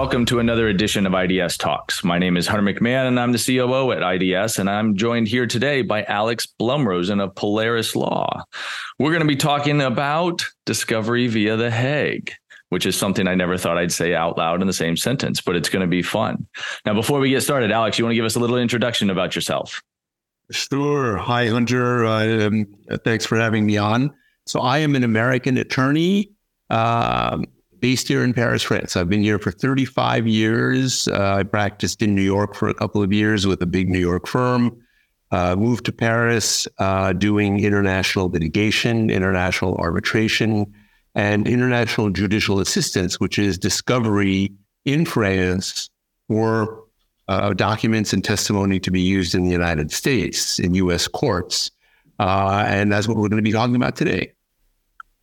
welcome to another edition of IDS Talks. My name is Hunter McMahon, and I'm the COO at IDS, and I'm joined here today by Alex Blumrosen of Polaris Law. We're going to be talking about discovery via The Hague, which is something I never thought I'd say out loud in the same sentence, but it's going to be fun. Now, before we get started, Alex, you want to give us a little introduction about yourself? Sure. Hi, Hunter. Uh, thanks for having me on. So, I am an American attorney. Um, based here in Paris, France. I've been here for 35 years. Uh, I practiced in New York for a couple of years with a big New York firm. Uh, moved to Paris uh, doing international litigation, international arbitration, and international judicial assistance, which is discovery in France for uh, documents and testimony to be used in the United States in U.S. courts. Uh, and that's what we're going to be talking about today.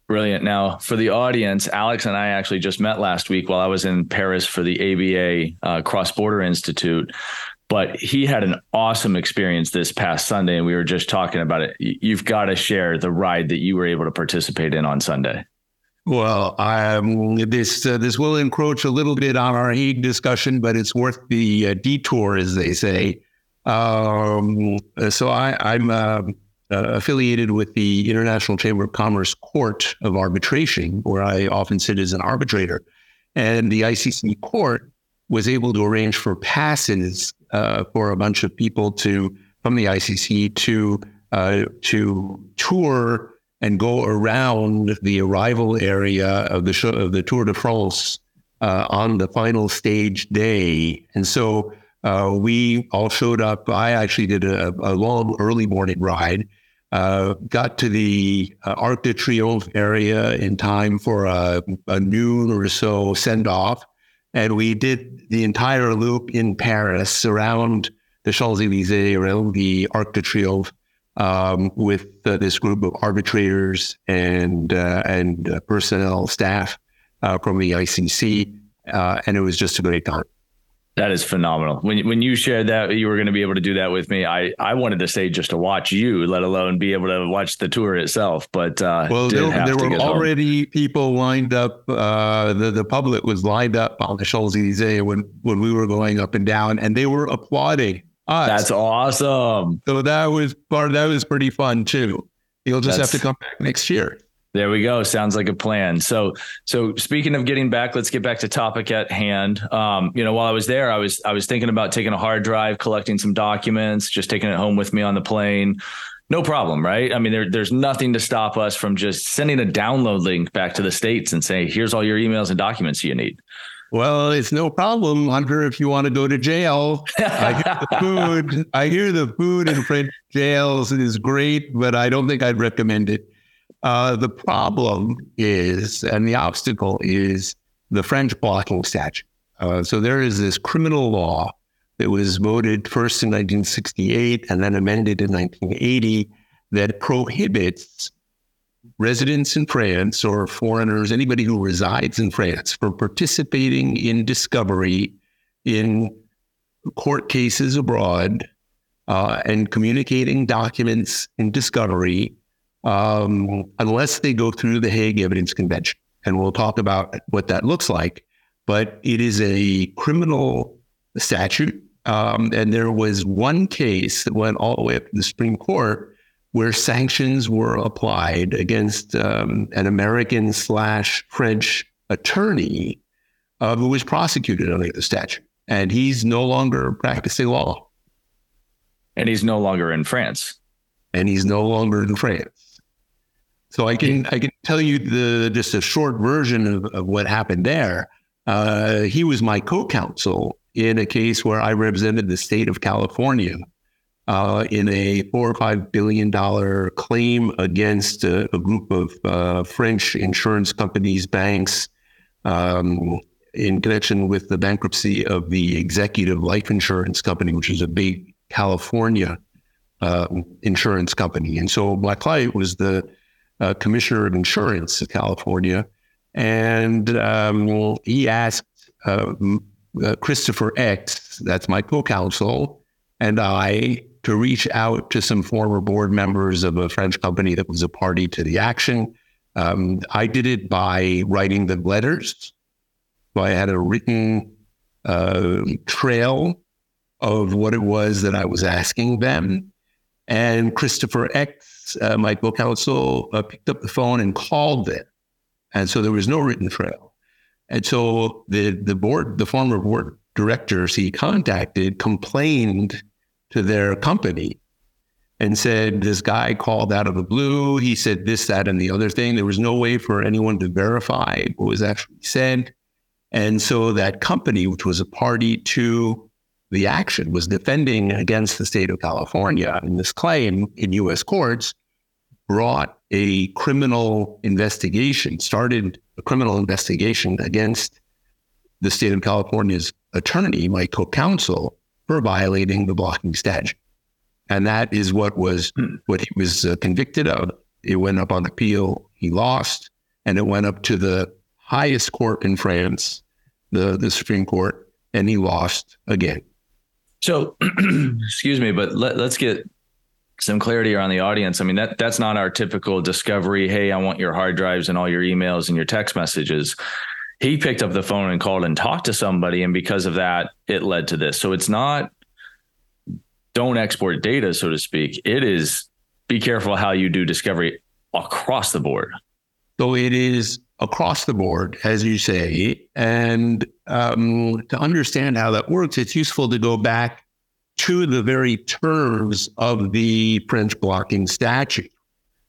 Brilliant. Now, for the audience, Alex and I actually just met last week while I was in Paris for the ABA uh, Cross Border Institute. But he had an awesome experience this past Sunday, and we were just talking about it. You've got to share the ride that you were able to participate in on Sunday. Well, um, this uh, this will encroach a little bit on our Hague discussion, but it's worth the uh, detour, as they say. Um, so I, I'm uh, affiliated with the International Chamber of Commerce Court of Arbitration, where I often sit as an arbitrator. And the ICC court was able to arrange for passes uh, for a bunch of people to from the ICC to uh, to tour and go around the arrival area of the show, of the Tour de France uh, on the final stage day. And so uh, we all showed up. I actually did a, a long early morning ride uh, got to the uh, Arc de Triomphe area in time for a, a noon or so send off. And we did the entire loop in Paris around the Champs Elysees, around the Arc de Triomphe, um, with uh, this group of arbitrators and uh, and uh, personnel staff uh, from the ICC. and it was just a great time. That is phenomenal. When when you shared that you were going to be able to do that with me, I I wanted to say just to watch you, let alone be able to watch the tour itself. But uh, well, there, there were already home. people lined up. Uh, the the public was lined up on the Champs Elysees when when we were going up and down, and they were applauding us. That's awesome. So that was part. That was pretty fun too. You'll just That's, have to come back next year. There we go. Sounds like a plan. So, so speaking of getting back, let's get back to topic at hand. Um, you know, while I was there, I was I was thinking about taking a hard drive, collecting some documents, just taking it home with me on the plane. No problem, right? I mean, there, there's nothing to stop us from just sending a download link back to the states and say, "Here's all your emails and documents you need." Well, it's no problem, Hunter, if you want to go to jail. I hear the food. I hear the food in French jails is great, but I don't think I'd recommend it. Uh, the problem is, and the obstacle is the French blocking statute. Uh, so there is this criminal law that was voted first in 1968 and then amended in 1980 that prohibits residents in France or foreigners, anybody who resides in France, from participating in discovery in court cases abroad uh, and communicating documents in discovery um, unless they go through the Hague Evidence Convention. And we'll talk about what that looks like. But it is a criminal statute. Um, and there was one case that went all the way up to the Supreme Court where sanctions were applied against um, an American slash French attorney uh, who was prosecuted under the statute. And he's no longer practicing law. And he's no longer in France. And he's no longer in France. So I can I can tell you the just a short version of, of what happened there. Uh, he was my co-counsel in a case where I represented the state of California uh, in a four or five billion dollar claim against a, a group of uh, French insurance companies, banks, um, in connection with the bankruptcy of the Executive Life Insurance Company, which is a big California uh, insurance company. And so my client was the uh, commissioner of insurance of California, and um, he asked uh, uh, Christopher X, that's my co-counsel, and I to reach out to some former board members of a French company that was a party to the action. Um, I did it by writing the letters. So I had a written uh, trail of what it was that I was asking them. And Christopher X, uh, my co-counsel, uh, picked up the phone and called them. And so there was no written trail. And so the the board, the former board directors he contacted complained to their company and said this guy called out of the blue. He said this, that, and the other thing. There was no way for anyone to verify what was actually said. And so that company, which was a party to the action, was defending against the state of California. And this claim in US courts brought a criminal investigation, started a criminal investigation against the state of California's attorney, my co counsel, for violating the blocking statute. And that is what was hmm. what he was uh, convicted of. It went up on appeal. He lost, and it went up to the highest court in France, the the Supreme Court, and he lost again. So, excuse me, but let, let's get some clarity around the audience. I mean, that that's not our typical discovery. Hey, I want your hard drives and all your emails and your text messages. He picked up the phone and called and talked to somebody, and because of that, it led to this. So it's not don't export data, so to speak. It is be careful how you do discovery across the board. So it is across the board, as you say. And um, to understand how that works, it's useful to go back to the very terms of the French blocking statute,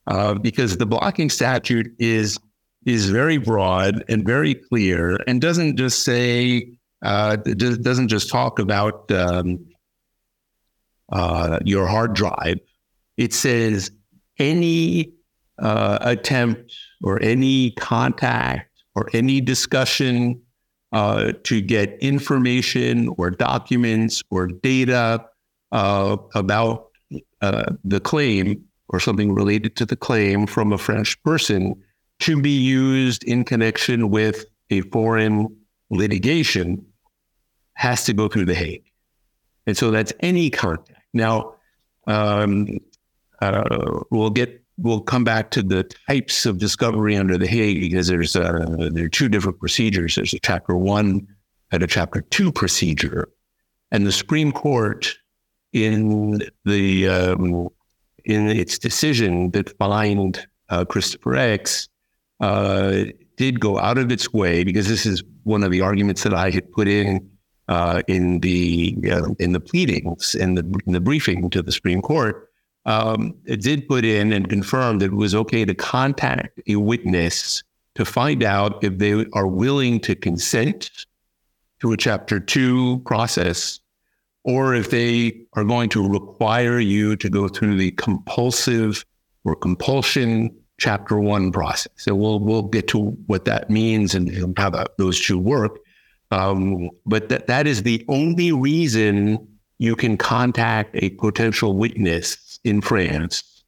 uh, because the blocking statute is is very broad and very clear, and doesn't just say uh, doesn't just talk about um, uh, your hard drive. It says any uh, attempt or any contact or any discussion uh, to get information or documents or data uh, about uh, the claim or something related to the claim from a French person to be used in connection with a foreign litigation has to go through The Hague. And so that's any contact. Now, um, uh, we'll get we'll come back to the types of discovery under the Hague because there's uh, there are two different procedures. There's a Chapter One and a Chapter Two procedure, and the Supreme Court in the um, in its decision that fined uh, Christopher X uh, did go out of its way because this is one of the arguments that I had put in uh, in the uh, in the pleadings in the in the briefing to the Supreme Court um, it did put in and confirm that it was okay to contact a witness to find out if they are willing to consent to a Chapter 2 process or if they are going to require you to go through the compulsive or compulsion Chapter 1 process. So we'll, we'll get to what that means and, how that, those two work. Um, but that, that is the only reason you can contact a potential witness in France.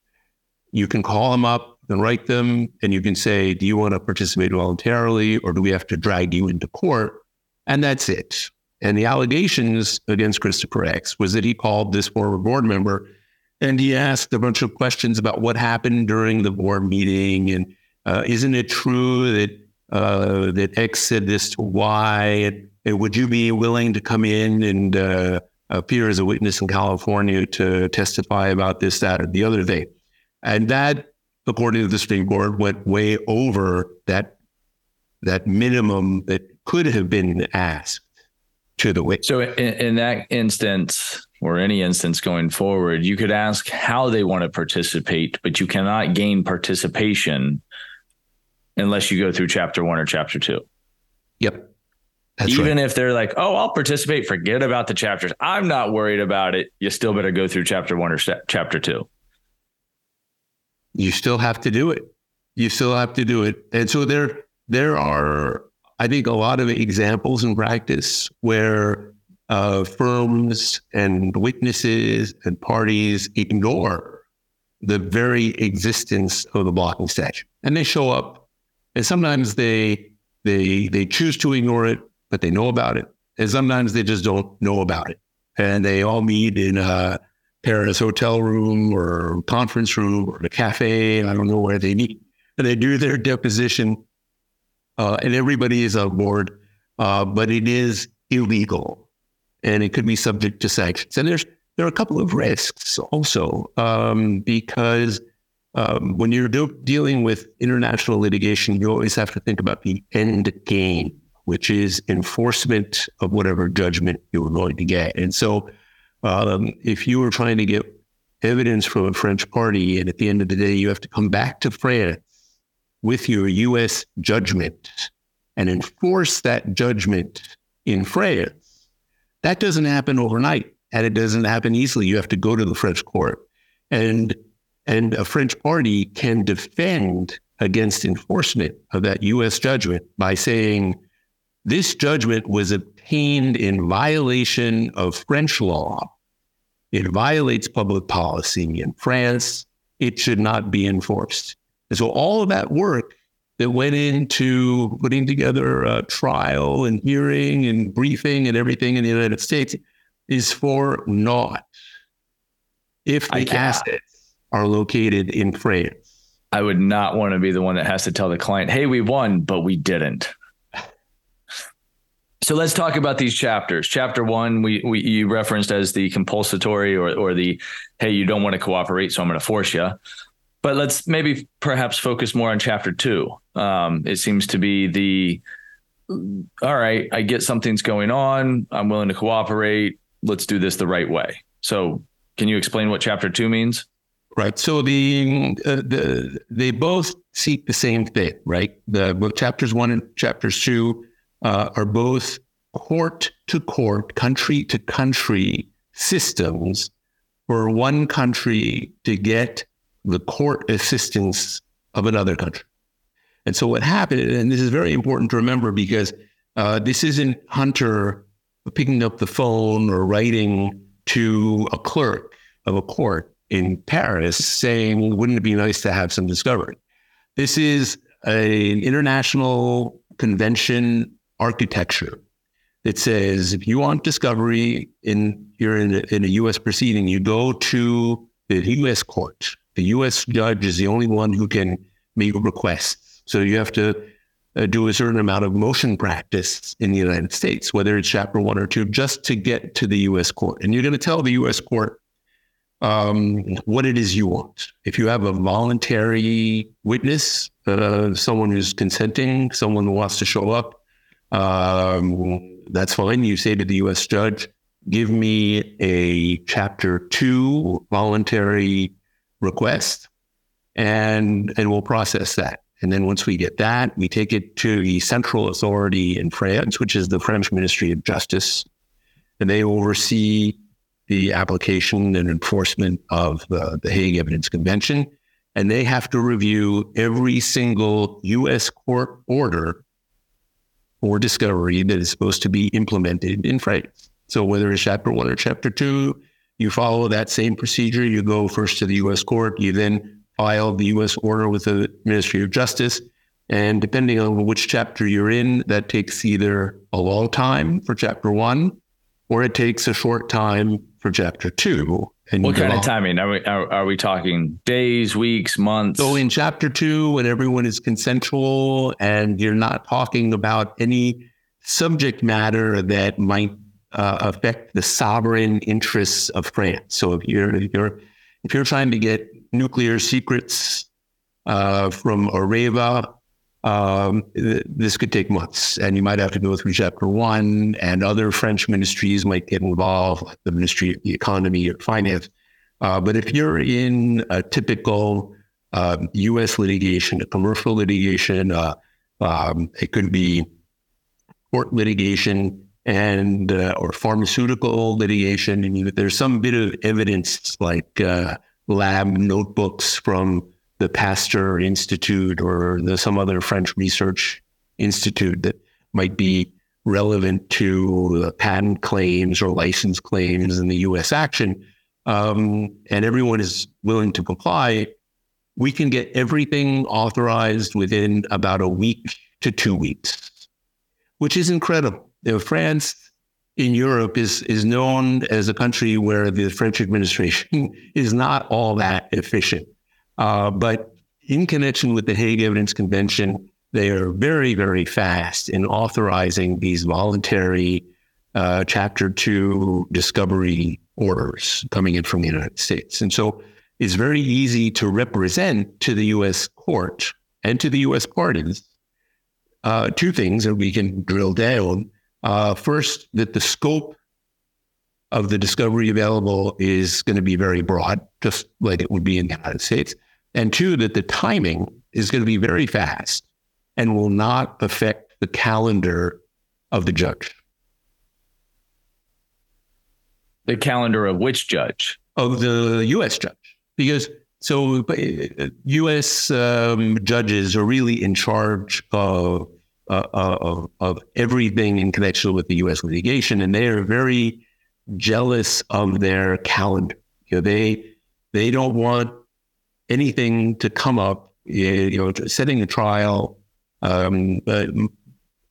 You can call them up and write them, and you can say, Do you want to participate voluntarily, or do we have to drag you into court? And that's it. And the allegations against Christopher X was that he called this former board member and he asked a bunch of questions about what happened during the board meeting. And uh, isn't it true that uh, that X said this to Y? And, and, would you be willing to come in and uh, appear as a witness in California to testify about this, that, or the other thing. And that, according to the Supreme Court, went way over that that minimum that could have been asked to the witness. So, in, in that instance, or any instance going forward, you could ask how they want to participate, but you cannot gain participation unless you go through chapter one or chapter two. Yep. That's Even right. if they're like, oh, I'll participate, forget about the chapters. I'm not worried about it. You still better go through chapter one or chapter two. You still have to do it. You still have to do it. And so there, there are, I think, a lot of examples in practice where uh, firms and witnesses and parties ignore the very existence of the blocking statute, and they show up, and sometimes they they they choose to ignore it but they know about it. And sometimes they just don't know about it. And they all meet in a Paris hotel room or conference room or a cafe. I don't know where they meet. And they do their deposition, uh, and everybody is on board. Uh, but it is illegal and it could be subject to sanctions. And there's there are a couple of risks also um, because um, when you're do- dealing with international litigation, you always have to think about the end game, which is enforcement of whatever judgment you were going to get. And so, um, if you were trying to get evidence from a French party, and at the end of the day, you have to come back to France with your U.S. judgment and enforce that judgment in France, that doesn't happen overnight, and it doesn't happen easily. You have to go to the French court, and and a French party can defend against enforcement of that U.S. judgment by saying this judgment was obtained in violation of French law. It violates public policy in France. It should not be enforced. And so all of that work that went into putting together a trial and hearing and briefing and everything in the United States is for naught. If the assets are located in France. I would not want to be the one that has to tell the client, hey, we won, but we didn't. So let's talk about these chapters. Chapter one, we, we you referenced as the compulsory or or the hey, you don't want to cooperate, so I'm going to force you. But let's maybe perhaps focus more on chapter two. Um, it seems to be the all right, I get something's going on. I'm willing to cooperate. Let's do this the right way. So, can you explain what chapter two means? Right. So the uh, the they both seek the same thing, right? The both chapters one and chapters two uh, are both court to court, country to country systems for one country to get the court assistance of another country. And so what happened, and this is very important to remember because uh, this isn't Hunter picking up the phone or writing to a clerk of a court in Paris saying, wouldn't it be nice to have some discovery? This is a, an international convention architecture that says if you want discovery in you're in a, in a U.S. proceeding, you go to the U.S. court. The U.S. judge is the only one who can make requests. So you have to uh, do a certain amount of motion practice in the United States, whether it's chapter one or two, just to get to the U.S. court. And you're going to tell the U.S. court um, what it is you want. If you have a voluntary witness, uh, someone who's consenting, someone who wants to show up, um, that's fine. You say to the U.S. judge, give me a chapter two voluntary request and and we'll process that. And then once we get that, we take it to the central authority in France, which is the French Ministry of Justice. And they oversee the application and enforcement of the, the Hague Evidence Convention. And they have to review every single U.S. court order for discovery that is supposed to be implemented in France. So whether it's chapter one or chapter two, you follow that same procedure. You go first to the U.S. court. You then file the U.S. order with the Ministry of Justice. And depending on which chapter you're in, that takes either a long time for chapter one or it takes a short time for chapter two. What kind of timing are we? Are, are, we talking days, weeks, months? So in chapter two, when everyone is consensual and you're not talking about any subject matter that might uh, affect the sovereign interests of France. So if you're if you're if you're trying to get nuclear secrets uh, from Areva um, this could take months, and you might have to go through chapter one, and other French ministries might get involved, like the Ministry of the Economy or Finance. Uh, but if you're in a typical uh, um, U.S. litigation, a commercial litigation, uh, um, it could be court litigation and uh, or pharmaceutical litigation, and there's some bit of evidence like uh, lab notebooks from the Pasteur Institute or the, some other French research institute that might be relevant to patent claims or license claims in the U.S. action, um, and everyone is willing to comply, we can get everything authorized within about a week to two weeks, which is incredible. You know, France in Europe is is known as a country where the French administration is not all that efficient. Uh, but in connection with the Hague Evidence Convention, they are very, very fast in authorizing these voluntary uh, Chapter 2 discovery orders coming in from the United States. And so it's very easy to represent to the U.S. court and to the U.S. parties uh, two things that we can drill down. Uh, first, that the scope of the discovery available is going to be very broad, just like it would be in the United States. And two, that the timing is going to be very fast and will not affect the calendar of the judge. The calendar of which judge? Of the U.S. judge. Because so U.S. Um, judges are really in charge of, uh, of, of everything in connection with the U.S. litigation, and they are very jealous of their calendar. You know, they they don't want anything to come up. You know, setting a trial um,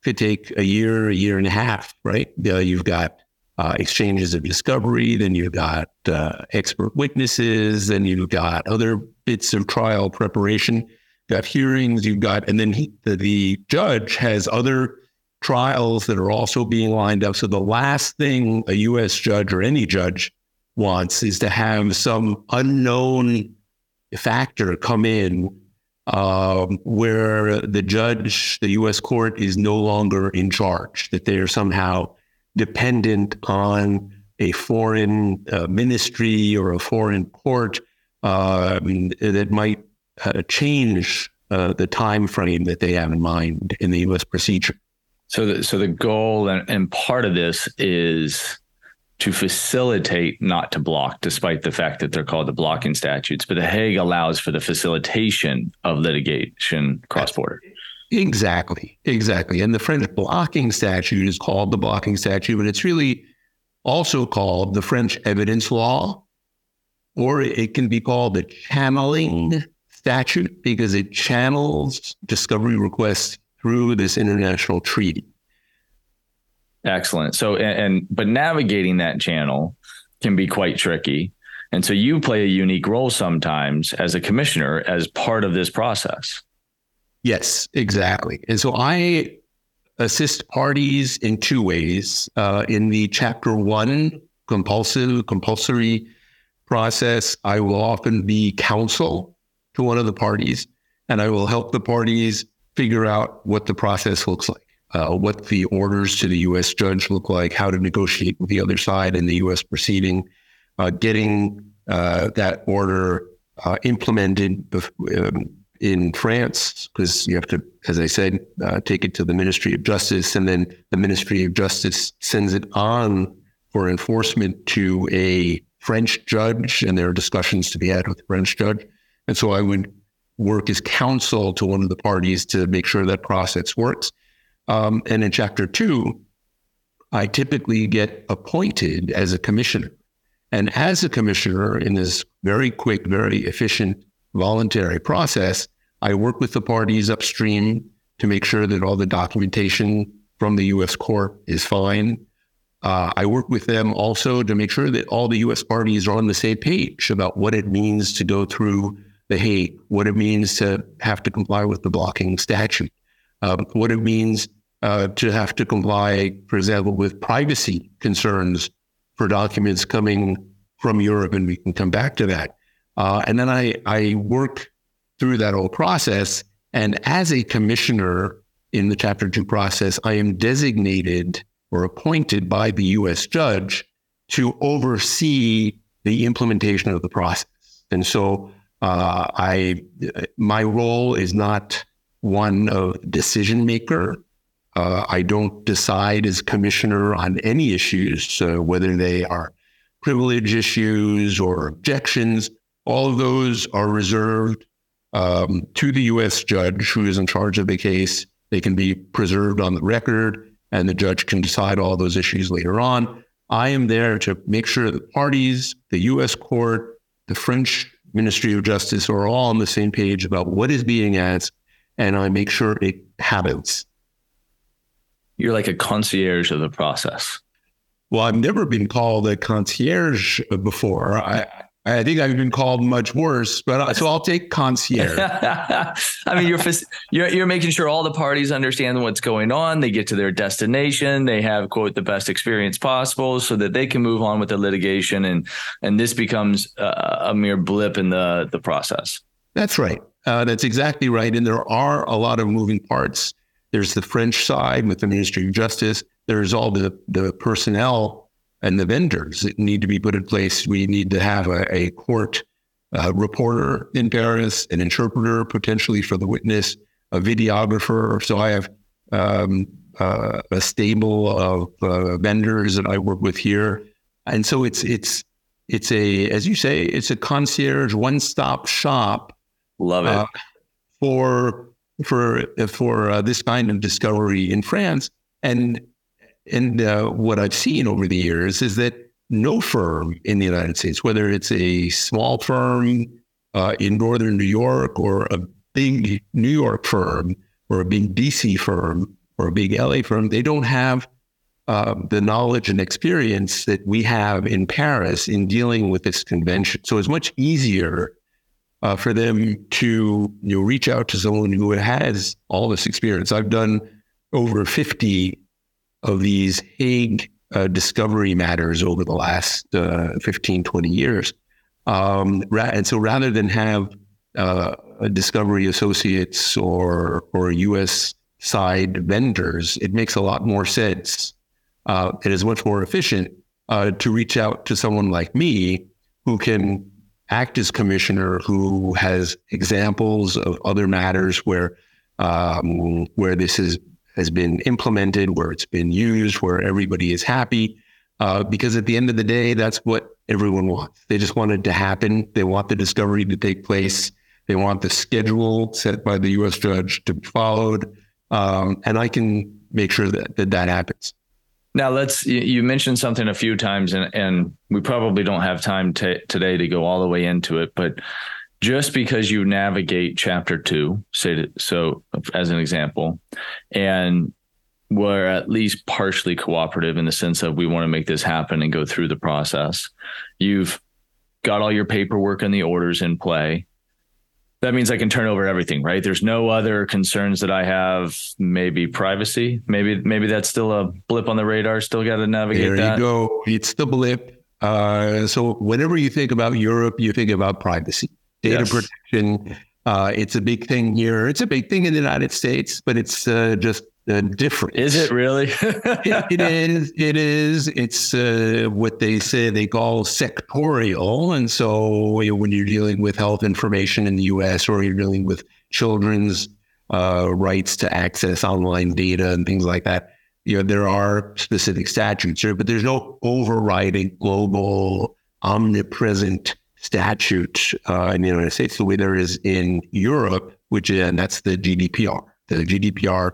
could take a year, a year and a half. Right? Uh, you've got uh, exchanges of discovery, then you've got uh, expert witnesses, then you've got other bits of trial preparation, you've got hearings, you've got, and then he, the, the judge has other trials that are also being lined up. So the last thing a U.S. judge or any judge wants is to have some unknown factor come in um, where the judge, the U.S. court, is no longer in charge, that they are somehow dependent on a foreign uh, ministry or a foreign court uh, that might uh, change uh, the time frame that they have in mind in the U.S. procedure. So, the, so the goal and, and part of this is to facilitate, not to block, despite the fact that they're called the blocking statutes. But the Hague allows for the facilitation of litigation cross border. Exactly, exactly. And the French blocking statute is called the blocking statute, but it's really also called the French evidence law, or it can be called the channeling mm. statute because it channels discovery requests through this international treaty. Excellent. So, and, and but navigating that channel can be quite tricky. And so you play a unique role sometimes as a commissioner as part of this process. Yes, exactly. And so I assist parties in two ways. Uh, in the chapter one compulsive compulsory process, I will often be counsel to one of the parties, and I will help the parties figure out what the process looks like, uh, what the orders to the U.S. judge look like, how to negotiate with the other side in the U.S. proceeding, uh, getting uh, that order uh, implemented. Um, in France because you have to, as I said, uh, take it to the Ministry of Justice, and then the Ministry of Justice sends it on for enforcement to a French judge, and there are discussions to be had with the French judge. And so I would work as counsel to one of the parties to make sure that process works. Um, and in chapter two, I typically get appointed as a commissioner. And as a commissioner in this very quick, very efficient voluntary process, I work with the parties upstream to make sure that all the documentation from the U.S. court is fine. Uh, I work with them also to make sure that all the U.S. parties are on the same page about what it means to go through the Hague, what it means to have to comply with the blocking statute, um, what it means uh, to have to comply, for example, with privacy concerns for documents coming from Europe, and we can come back to that. Uh, and then I, I work through that whole process. And as a commissioner in the Chapter 2 process, I am designated or appointed by the U.S. judge to oversee the implementation of the process. And so uh, I, my role is not one of decision maker. Uh, I don't decide as commissioner on any issues, uh, whether they are privilege issues or objections. All of those are reserved um, to the U.S. judge who is in charge of the case. They can be preserved on the record, and the judge can decide all those issues later on. I am there to make sure the parties, the U.S. court, the French Ministry of Justice are all on the same page about what is being asked, and I make sure it happens. You're like a concierge of the process. Well, I've never been called a concierge before. I, I think I've been called much worse, but uh, so I'll take concierge. I mean, you're, you're you're making sure all the parties understand what's going on. They get to their destination. They have quote the best experience possible, so that they can move on with the litigation, and and this becomes a, a mere blip in the the process. That's right. Uh, that's exactly right. And there are a lot of moving parts. There's the French side with the Ministry of Justice. There's all the the personnel and the vendors that need to be put in place. We need to have a, a court uh, reporter in Paris, an interpreter potentially for the witness, a videographer. So I have um, uh, a stable of uh, vendors that I work with here, and so it's it's it's a as you say it's a concierge one stop shop. Love it uh, for for for uh, this kind of discovery in France, and and uh, what I've seen over the years is that no firm in the United States, whether it's a small firm uh, in northern New York or a big New York firm or a big DC firm or a big LA firm, they don't have uh, the knowledge and experience that we have in Paris in dealing with this convention. So it's much easier uh, for them to you know, reach out to someone who has all this experience. I've done over 50 of these Hague uh, discovery matters over the last uh, 15, 20 years. Um, ra- and so rather than have uh, discovery associates or, or US side vendors, it makes a lot more sense. Uh, it is much more efficient uh, to reach out to someone like me who can act as commissioner, who has examples of other matters where um, where this is has been implemented, where it's been used, where everybody is happy. Uh, because at the end of the day, that's what everyone wants. They just want it to happen. They want the discovery to take place. They want the schedule set by the U.S. judge to be followed. Um, and I can make sure that, that that happens. Now let's. You mentioned something a few times, and and we probably don't have time to, today to go all the way into it, but just because you navigate chapter two, say that, so as an example, and we're at least partially cooperative in the sense of we want to make this happen and go through the process. You've got all your paperwork and the orders in play. That means I can turn over everything, right? There's no other concerns that I have. Maybe privacy. Maybe maybe that's still a blip on the radar. Still got to navigate there that. you go. It's the blip. Uh, so whenever you think about Europe, you think about privacy data yes. protection. Uh, it's a big thing here. It's a big thing in the United States, but it's uh, just uh, different. Is it really? it, it is. It is. It's uh, what they say they call sectorial. And so you know, when you're dealing with health information in the U.S. or you're dealing with children's uh, rights to access online data and things like that, you know there are specific statutes here, but there's no overriding global omnipresent statute uh, in the United States the way there is in Europe, which and that's the GDPR. The GDPR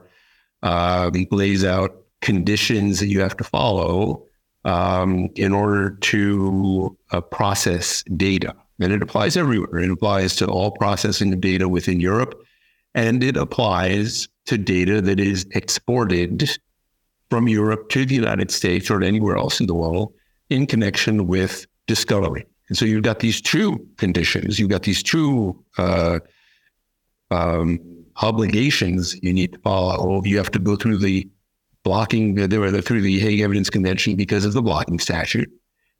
uh, lays out conditions that you have to follow um, in order to uh, process data. And it applies everywhere. It applies to all processing of data within Europe, and it applies to data that is exported from Europe to the United States or anywhere else in the world in connection with discovery. And so you've got these two conditions. You've got these two uh, um, obligations you need to follow. You have to go through the blocking, uh, through the Hague Evidence Convention because of the blocking statute.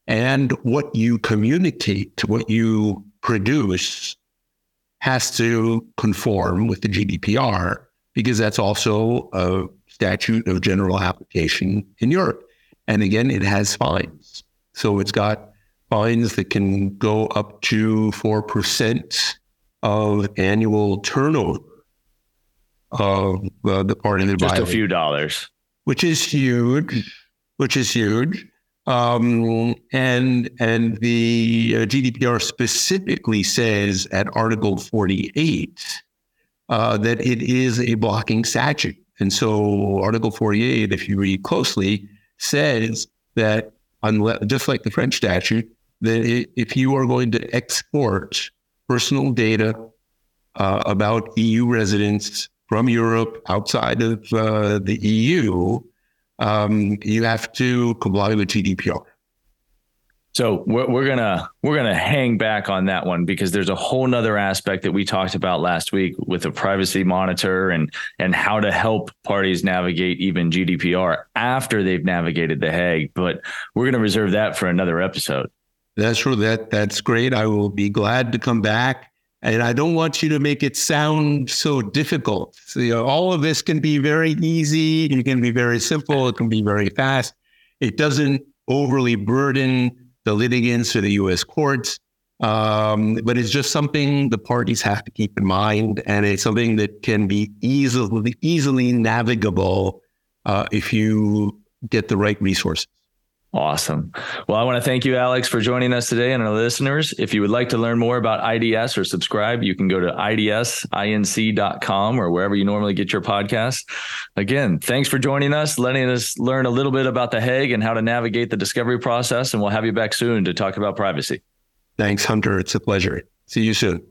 And what you communicate, what you produce, has to conform with the GDPR because that's also a statute of general application in Europe. And again, it has fines. So it's got fines that can go up to 4% of annual turnover of uh, the party the Just a few dollars. Which is huge, which is huge. Um, and and the uh, GDPR specifically says at Article 48 uh, that it is a blocking statute. And so Article 48, if you read closely, says that unless, just like the French statute, that if you are going to export personal data uh, about EU residents from Europe outside of uh, the EU, um, you have to comply with GDPR. So we're, we're gonna we're gonna hang back on that one because there's a whole nother aspect that we talked about last week with the privacy monitor and and how to help parties navigate even GDPR after they've navigated the Hague. But we're gonna reserve that for another episode. That's true. That that's great. I will be glad to come back. And I don't want you to make it sound so difficult. So, you know, all of this can be very easy. It can be very simple. It can be very fast. It doesn't overly burden the litigants or the U.S. courts. Um, but it's just something the parties have to keep in mind, and it's something that can be easily easily navigable uh, if you get the right resources. Awesome. Well, I want to thank you, Alex, for joining us today and our listeners. If you would like to learn more about IDS or subscribe, you can go to idsinc.com or wherever you normally get your podcast. Again, thanks for joining us, letting us learn a little bit about the Hague and how to navigate the discovery process. And we'll have you back soon to talk about privacy. Thanks, Hunter. It's a pleasure. See you soon.